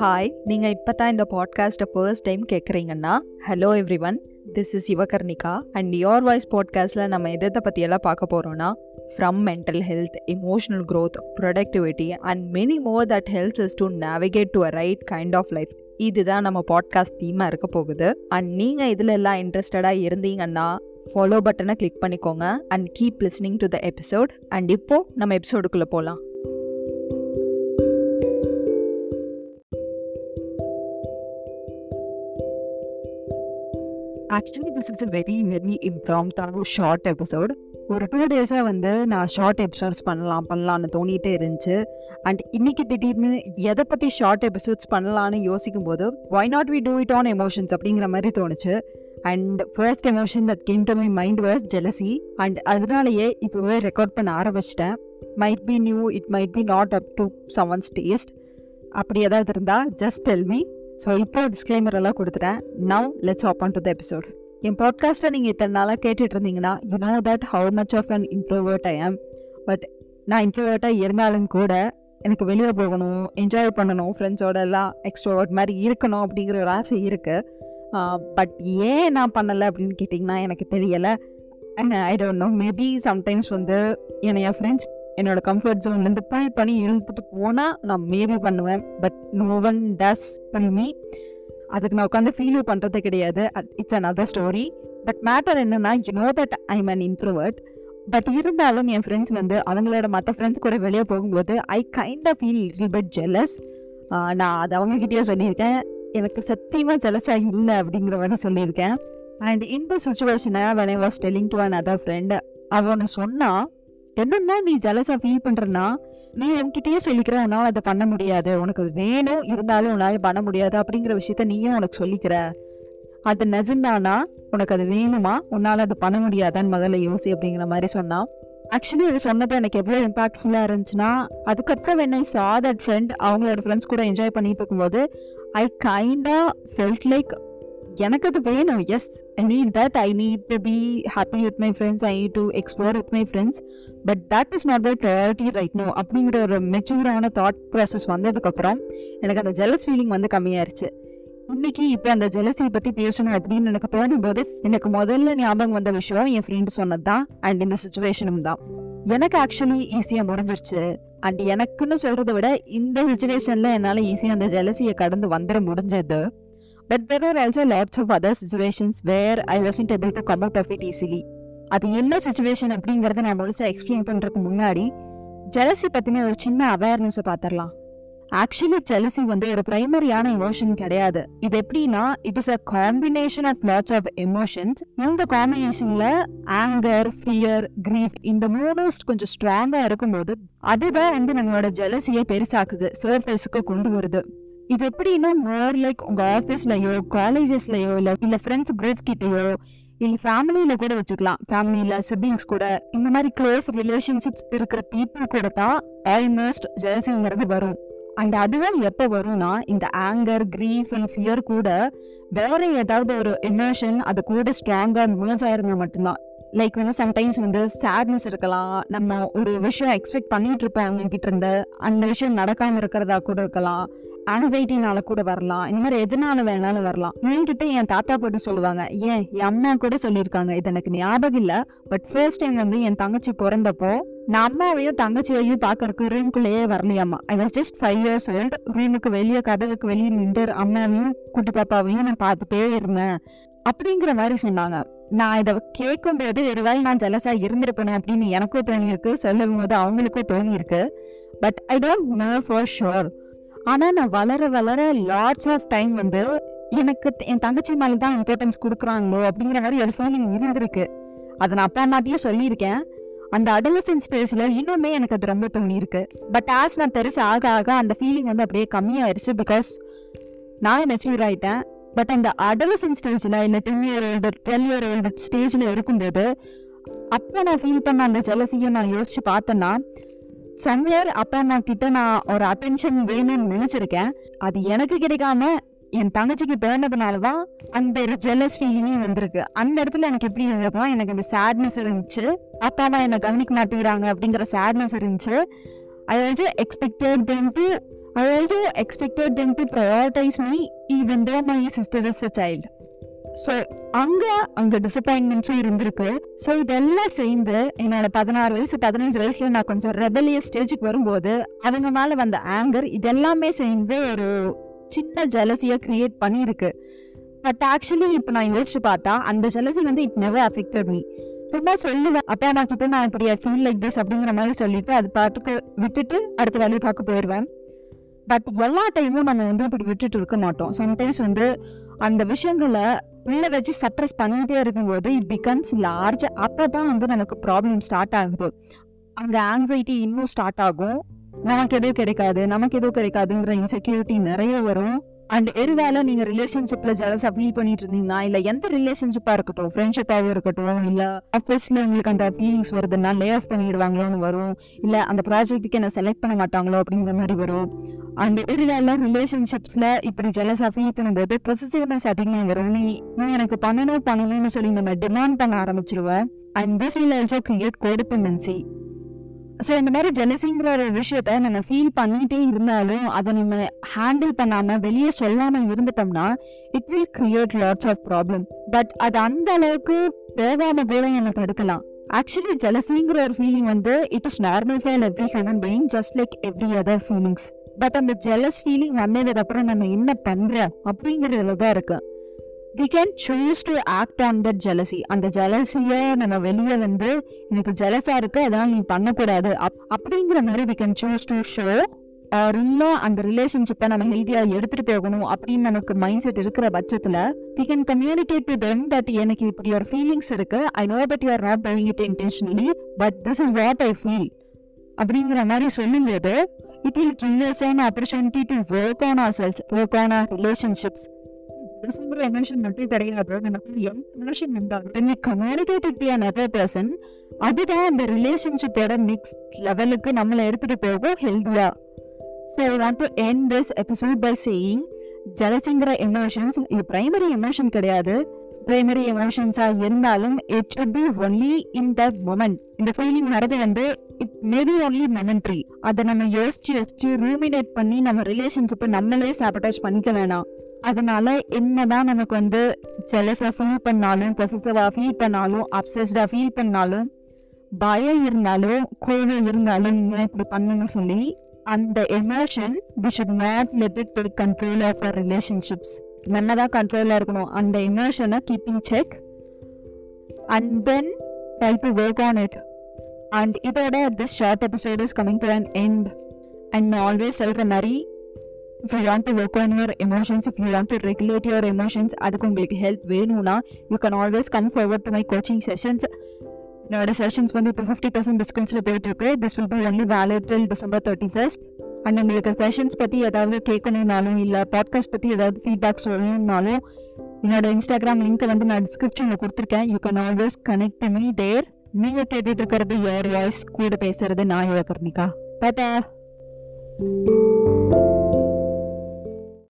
Hi நீங்கள் இப்போ தான் இந்த பாட்காஸ்ட்டை first time கேட்குறீங்கன்னா hello everyone this is Yuvakarnika and your voice பாட்காஸ்ட்டில் நம்ம எதை பற்றியெல்லாம் பார்க்க போகிறோன்னா from mental health emotional growth productivity and many more that helps is to navigate to a right kind of life இதுதான் நம்ம பாட்காஸ்ட் தீமாக இருக்க போகுது. அண்ட் நீங்கள் இதில் எல்லாம் இன்ட்ரெஸ்டடாக இருந்தீங்கன்னா ஃபாலோ பட்டனை கிளிக் பண்ணிக்கோங்க and keep listening to the episode and இப்போது நம்ம எபிசோடுக்குள்ளே போகலாம் actually this is a very very இம்ப்ராம்டான short episode ஒரு டூ டேஸாக வந்து நான் ஷார்ட் எபிசோட்ஸ் பண்ணலாம் பண்ணலான்னு தோணிகிட்டே இருந்துச்சு. அண்ட் இன்னைக்கு திடீர்னு எதை பற்றி ஷார்ட் எபிசோட்ஸ் பண்ணலான்னு யோசிக்கும் போது why not we do it on emotions அப்படிங்கிற மாதிரி தோணுச்சு. And first emotion that came to my mind was jealousy and அதனாலேயே இப்போவே ரெக்கார்ட் பண்ண ஆரம்பிச்சிட்டேன். Might be new it might be not up to someone's taste அப்படி ஏதாவது இருந்தால் ஜஸ்ட் டெல் மீ ஸோ இப்போ டிஸ்க்ளைமர் எல்லாம் கொடுத்துட்டேன். Now let's on to the episode என் பாட்காஸ்ட்டை நீங்கள் இத்தனை நாளாக கேட்டுட்டு இருந்தீங்கன்னா you know that how much of an introvert I am but நான் இன்ட்ரோவர்ட்டாக இருந்தாலும் கூட எனக்கு வெளியே போகணும் என்ஜாய் பண்ணணும் ஃப்ரெண்ட்ஸோட எல்லாம் எக்ஸ்ட்ரோவர்ட் மாதிரி இருக்கணும் அப்படிங்கிற ஒரு ஆசை இருக்குது பட் ஏன் நான் பண்ணலை அப்படின்னு கேட்டிங்கன்னா எனக்கு தெரியலை. And I don't know maybe sometimes வந்து என்னை என் ஃப்ரெண்ட்ஸ் என்னோட கம்ஃபர்ட் ஜோன்லேருந்து புல் பண்ணி இழுத்துட்டு போனால் நான் மேபி பண்ணுவேன். பட் நோ ஒன் டஸ் பண்ணி மீ அதுக்கு நான் உட்காந்து ஃபீல் பண்ணுறது கிடையாது. It's an other story but matter என்னன்னா you know that I am an introvert but இருந்தாலும் என் ஃப்ரெண்ட்ஸ் வந்து அவங்களோட மற்ற ஃப்ரெண்ட்ஸ் கூட வெளியே போகும்போது I kind of feel little but jealous நான் அது அவங்ககிட்டயே சொல்லியிருக்கேன். எனக்கு சத்தியமாக ஜெலஸாக இல்லை அப்படிங்கிற மாதிரி சொல்லியிருக்கேன். அண்ட் இந்த சுச்சுவேஷனை when I was telling to an other friend அவனை சொன்னால் என்னன்னா நீ ஜலசா ஃபீல் பண்றனா நீ என்கிட்டயே சொல்லிக்கிற உன்னால அதை பண்ண முடியாது. உனக்கு அது வேணும். இருந்தாலும் உன்னால பண்ண முடியாது. அப்படிங்கிற விஷயத்த நீயும் உனக்கு சொல்லிக்கிற. அது நிஜம்தானா? உனக்கு அது வேணுமா? உன்னால அதை பண்ண முடியாதான்னு முதல்ல யோசி அப்படிங்கிற மாதிரி சொன்னான் ஆக்சுவலி இது சொன்னது எனக்கு எவ்வளோ இம்பாக்ட்ஃபுல்லாக இருந்துச்சுன்னா அதுக்கப்புறம் என்ன சா தட் ஃப்ரெண்ட் அவங்களோட ஃப்ரெண்ட்ஸ் கூட என்ஜாய் பண்ணிட்டு இருக்கும்போது ஐ கைண்டா ஃபெல்ட் லைக் எனக்கு அது வேணும் yes I need that I need to be happy with my friends I need to explore with my friends but that is not the priority right no அப்படிங்கிற ஒரு மெச்சூரான thought process வந்ததுக்கப்புறம் எனக்கு அந்த jealous feeling வந்து கம்மியாயிருச்சு. இன்னைக்கு இப்போ அந்த ஜெலசியை பற்றி பேசணும் அப்படின்னு எனக்கு தோணும் போது எனக்கு முதல்ல ஞாபகம் வந்த விஷயம் என் ஃப்ரெண்டு சொன்னது தான் அண்ட் இந்த சுச்சுவேஷனும் தான். எனக்கு ஆக்சுவலி ஈஸியாக முடிஞ்சிருச்சு. அண்ட் எனக்குன்னு சொல்கிறத விட இந்த சுச்சுவேஷனில் என்னால் ஈஸியாக அந்த ஜெலசியை கடந்து வந்துட முடிஞ்சது. But there are also lots of other situations where I ain't able to come out it easily அது என்ன சுச்சுவேஷன் அப்படிங்கிறத நான் முழுசாக எக்ஸ்பிளைன் பண்ணுறதுக்கு முன்னாடி ஜெலசி பற்றின ஒரு சின்ன அவேர்னஸை பார்த்துடலாம் ஆக்சுவலி ஜெலசி வந்து ஒரு பிரைமரியான எமோஷன் கிடையாது. இது எப்படின்னா it is a combination of lots of emotions இந்த காம்பினேஷன்ல ஆங்கர் ஃபியர் கிரீஃப் இந்த மூணு கொஞ்சம் ஸ்ட்ராங்கா இருக்கும்போது அதுதான் வந்து நம்மளோட ஜெலசியை பெருசாக்குது சர்ஃபேஸுக்கு கொண்டு வருது. இது எப்படின்னா மோர் லைக் உங்க ஆஃபீஸ்லயோ காலேஜஸ்லயோ இல்ல இல்ல ஃப்ரெண்ட்ஸ் குரூப் கிட்டயோ இல்ல ஃபேமிலியில கூட வச்சுக்கலாம். ஃபேமிலியில சிப்ளிங்ஸ் கூட. இந்த மாதிரி க்ளோஸ் ரிலேஷன்ஷிப்ஸ் இருக்கிற பீப்புள் கூட தான் ஆல்மோஸ்ட் ஜெலசிங்கிறது வரும். அண்ட் அதுவும் எப்போ வரும்னா இந்த ஆங்கர் கிரீஃப் அண்ட் ஃபியர் கூட வேற ஏதாவது ஒரு எமோஷன் அது கூட ஸ்ட்ராங்காக மேஜ் ஆயிருந்தா மட்டும்தான். லைக் வந்து சம்டைம்ஸ் வந்து சேட்னஸ் இருக்கலாம். நம்ம ஒரு விஷயம் எக்ஸ்பெக்ட் பண்ணிட்டு இருப்போம் அவங்க கிட்ட இருந்து. அந்த விஷயம் நடக்காம இருக்கிறதா கூட இருக்கலாம். ஆன்சைட்டினால கூட வரலாம். இந்த மாதிரி எதனால வேணாலும் வரலாம். என்கிட்ட என் தாத்தா போட்டு சொல்லுவாங்க ஏன் என் அம்மா கூட சொல்லியிருக்காங்க. இது எனக்கு ஞாபகம் இல்லை. பட் ஃபர்ஸ்ட் டைம் வந்து என் தங்கச்சி பிறந்தப்போ நான் அம்மாவையும் தங்கச்சியையும் பார்க்கறதுக்கு ரூம்குள்ளேயே வரலையாமா I was just five years old ரூமுக்கு வெளியே கதவுக்கு வெளியே நின்று அம்மாவையும் குட்டி பாப்பாவையும் நான் பார்த்துட்டே இருந்தேன். அப்படிங்கிற மாதிரி சொன்னாங்க. நான் இதை கேட்கும் போது ஒருவேளை நான் ஜலசா இருந்திருப்பேன் அப்படின்னு எனக்கும் தோணியிருக்கு சொல்லும் போது அவங்களுக்கும் தோணியிருக்கு. But I don't know for sure ஆனால் நான் வளர வளர லாட்ஸ் ஆஃப் டைம் வந்து எனக்கு என் தங்கச்சி மேலே தான் இம்பார்ட்டன்ஸ் கொடுக்குறாங்களோ அப்படிங்கிற மாதிரி ஒரு ஃபீலிங் இருந்திருக்கு. அதை நான் அப்பா நாட்டிலேயே சொல்லியிருக்கேன். அந்த அடலசன் ஸ்டேஜில் இன்னுமே எனக்கு அது ரொம்ப தோணியிருக்கு. பட் ஆஸ் நான் பெருசு ஆக ஆக அந்த ஃபீலிங் வந்து அப்படியே கம்மியாயிருச்சு பிகாஸ் நானே மெச்சூர் ஆகிட்டேன் பட் அந்த அடலசன் ஸ்டேஜில் இல்லை ten year old twelve year old ஸ்டேஜில் இருக்கும்போது அப்போ நான் ஃபீல் பண்ண அந்த ஜெலசியை நான் யோசிச்சு பார்த்தேன்னா சம்வேர் அப்பா அம்மா கிட்ட நான் ஒரு அட்டென்ஷன் வேணும்னு நினச்சிருக்கேன். அது எனக்கு கிடைக்காம என் தங்கச்சிக்கு பிறந்ததுனால தான் அந்த ஒரு ஜெலஸ் ஃபீலிங்கே வந்திருக்கு. அந்த இடத்துல எனக்கு எப்படி இருந்ததுன்னா எனக்கு அந்த சேட்னஸ் இருந்துச்சு. அப்பா அம்மா என்னை கவனிக்க மாட்டேங்கிறாங்க அப்படிங்கிற சேட்னஸ் இருந்துச்சு. அது வந்து expected then to I also expected them to prioritize me even though my sister is a child. So அங்கே அங்கே டிசப்பாயின்மெண்ட்ஸும் இருந்திருக்கு. ஸோ இதெல்லாம் சேர்ந்து என்னோட பதினாறு வயசு பதினஞ்சு வயசில் நான் கொஞ்சம் ரெபலிய ஸ்டேஜுக்கு வரும்போது அவங்க மேலே வந்த ஆங்கர் இதெல்லாமே சேர்ந்து ஒரு சின்ன ஜலசியை க்ரியேட் பண்ணியிருக்கு. பட் ஆக்சுவலி இப்போ நான் யோசிச்சு பார்த்தா அந்த ஜலசி வந்து இட் நெவர் அஃபெக்டட் மீ சும்மா சொல்லுவேன் அப்பா நான் கிட்ட நான் இப்படி ஃபீல் லைக் திஸ் அப்படிங்கிற மாதிரி சொல்லிட்டு அது பாட்டுக்கு விட்டுட்டு அடுத்த வேலையை பார்க்க போயிடுவேன். பட் எல்லா டைமும் நம்ம வந்து இப்படி விட்டுட்டு இருக்க மாட்டோம். சம்டைம்ஸ் வந்து அந்த விஷயங்களை உள்ளே வச்சு சப்ரஸ் பண்ணிகிட்டே இருக்கும்போது இட் பிகம்ஸ் லார்ஜ் அப்போ தான் வந்து நமக்கு ப்ராப்ளம் ஸ்டார்ட் ஆகுது. அந்த ஆங்ஸைட்டி இன்னும் ஸ்டார்ட் ஆகும். நமக்கு எதுவும் கிடைக்காது. நமக்கு எதுவும் கிடைக்காதுங்கிற இன்செக்யூரிட்டி நிறைய வரும். அண்ட் ஒருவேளை நீங்க ரிலேஷன்ஷிப்ல ஜலஸா ஃபீல் பண்ணிட்டு இருந்தீங்கன்னா இல்லை எந்த ரிலேஷன்ஷிப்பாக இருக்கட்டும் ஃப்ரெண்ட்ஷிப்பாகவும் இருக்கட்டும் இல்லை ஆஃபீஸ்ல உங்களுக்கு அந்த ஃபீலிங்ஸ் வருதுன்னா லே ஆஃப் பண்ணிடுவாங்களோன்னு வரும். இல்லை அந்த ப்ராஜெக்ட்டுக்கு என்ன செலக்ட் பண்ண மாட்டாங்களோ அப்படிங்கிற மாதிரி வரும். அண்ட் ஒருவேளை ரிலேஷன்ஷிப்ஸ்ல இப்படி ஜலஸா ஃபீல் பண்ணும்போது பொசிட்டிவ்னஸ் அதிகமாக வரும் நீ நீ எனக்கு பண்ணணும் பண்ணணும்னு சொல்லி நம்ம டிமாண்ட் பண்ண ஆரம்பிச்சிருவேன். And this will also create codependency so இந்த மாதிரி ஜெலசிங்கிற ஒரு விஷயத்த நம்ம ஃபீல் பண்ணிட்டே இருந்தாலும் அதை நம்ம ஹேண்டில் பண்ணாமல் வெளியே சொல்லாமல் இருந்துட்டோம்னா it will create lots of problem but அது அந்த அளவுக்கு தேவையான கூட நம்ம தடுக்கலாம். ஆக்சுவலி ஜெலசிங்கிற ஒரு ஃபீலிங் வந்து it is normal feel every human being just like every other feelings but அந்த ஜெலஸ் ஃபீலிங் வந்ததுக்கப்புறம் நம்ம என்ன பண்ணுற அப்படிங்கிறதுல தான் இருக்கு. We can choose to act on that jealousy அந்த ஜெலசியை நம்ம வெளியே வந்து எனக்கு ஜெலஸாக இருக்கு அதெல்லாம் நீ பண்ணக்கூடாது. அப்- அப்படிங்கிற மாதிரி we can choose to show or இன்னும் அந்த ரிலேஷன்ஷிப்பை நம்ம ஹெல்தியாக எடுத்துகிட்டு போகணும் அப்படின்னு நமக்கு மைண்ட் செட் இருக்கிற பட்சத்தில் we can communicate to them that எனக்கு இப்படி ஒரு ஃபீலிங்ஸ் இருக்கு. I know that you are not doing it intentionally but this is what I feel அப்படிங்கிற மாதிரி சொல்லும்போது it will give us opportunity to work on ourselves work on our relationships December emotion மட்டும் கிடையாது. நமக்கு எந்த emotion வந்தாலும் when we communicate it to another அதுதான் அந்த ரிலேஷன்ஷிப்போட நெக்ஸ்ட் லெவலுக்கு நம்மளை எடுத்துட்டு போகும் ஹெல்தியாக so I want to end this episode by saying ஜலசிங்கிற emotions இது பிரைமரி எமோஷன் கிடையாது. பிரைமரி எமோஷன்ஸாக இருந்தாலும் it should be only in the moment இந்த ஃபீலிங் வரது வந்து இட் மேபி ஒன்லி மெமெண்ட்ரி அதை நம்ம யோசிச்சு யோசிச்சு ரூமினேட் பண்ணி நம்ம ரிலேஷன்ஷிப்பை நம்மளே சாபட்டாச் பண்ணிக்க வேணாம். அதனால என்னதான் நமக்கு வந்து ஜெலஸாக ஃபீல் பண்ணாலும் பொசிசிவாக ஃபீல் பண்ணாலும் அப்சஸ்டாக ஃபீல் பண்ணாலும் பயம் இருந்தாலும் கோவம் இருந்தாலும் நீங்கள் இப்படி பண்ணணும்னு சொல்லி அந்த emotion we should not let it to control of our relationships நம்ம தான் கண்ட்ரோலாக இருக்கணும். அந்த எமோஷனை keeping check and then try to work on it and இதோட this short episode is coming to an end and நான் ஆல்வேஸ் சொல்கிற மாதிரி if you want to work on your emotions if you want to regulate your emotions அதுக்கு உங்களுக்கு help வேணும்னா you can always come forward to my coaching sessions என்னோட sessions வந்து இப்போ fifty percent டிஸ்கவுண்ட்ஸில் போயிட்டு இருக்கு this will be only valid till December thirty first and உங்களுக்கு செஷன்ஸ் பற்றி ஏதாவது கேட்கணும்னாலும் இல்லை பாட்காஸ்ட் பற்றி ஏதாவது ஃபீட்பேக் சொல்லணும்னாலும் என்னோட இன்ஸ்டாகிராம் லிங்க்கை வந்து நான் டிஸ்கிரிப்ஷனில் கொடுத்துருக்கேன். You can always connect me there நீங்கள் கேட்டுட்டு இருக்கிறது யார் வாய்ஸ் கூட பேசுறது நான் யோகர்னிகா டாட்டா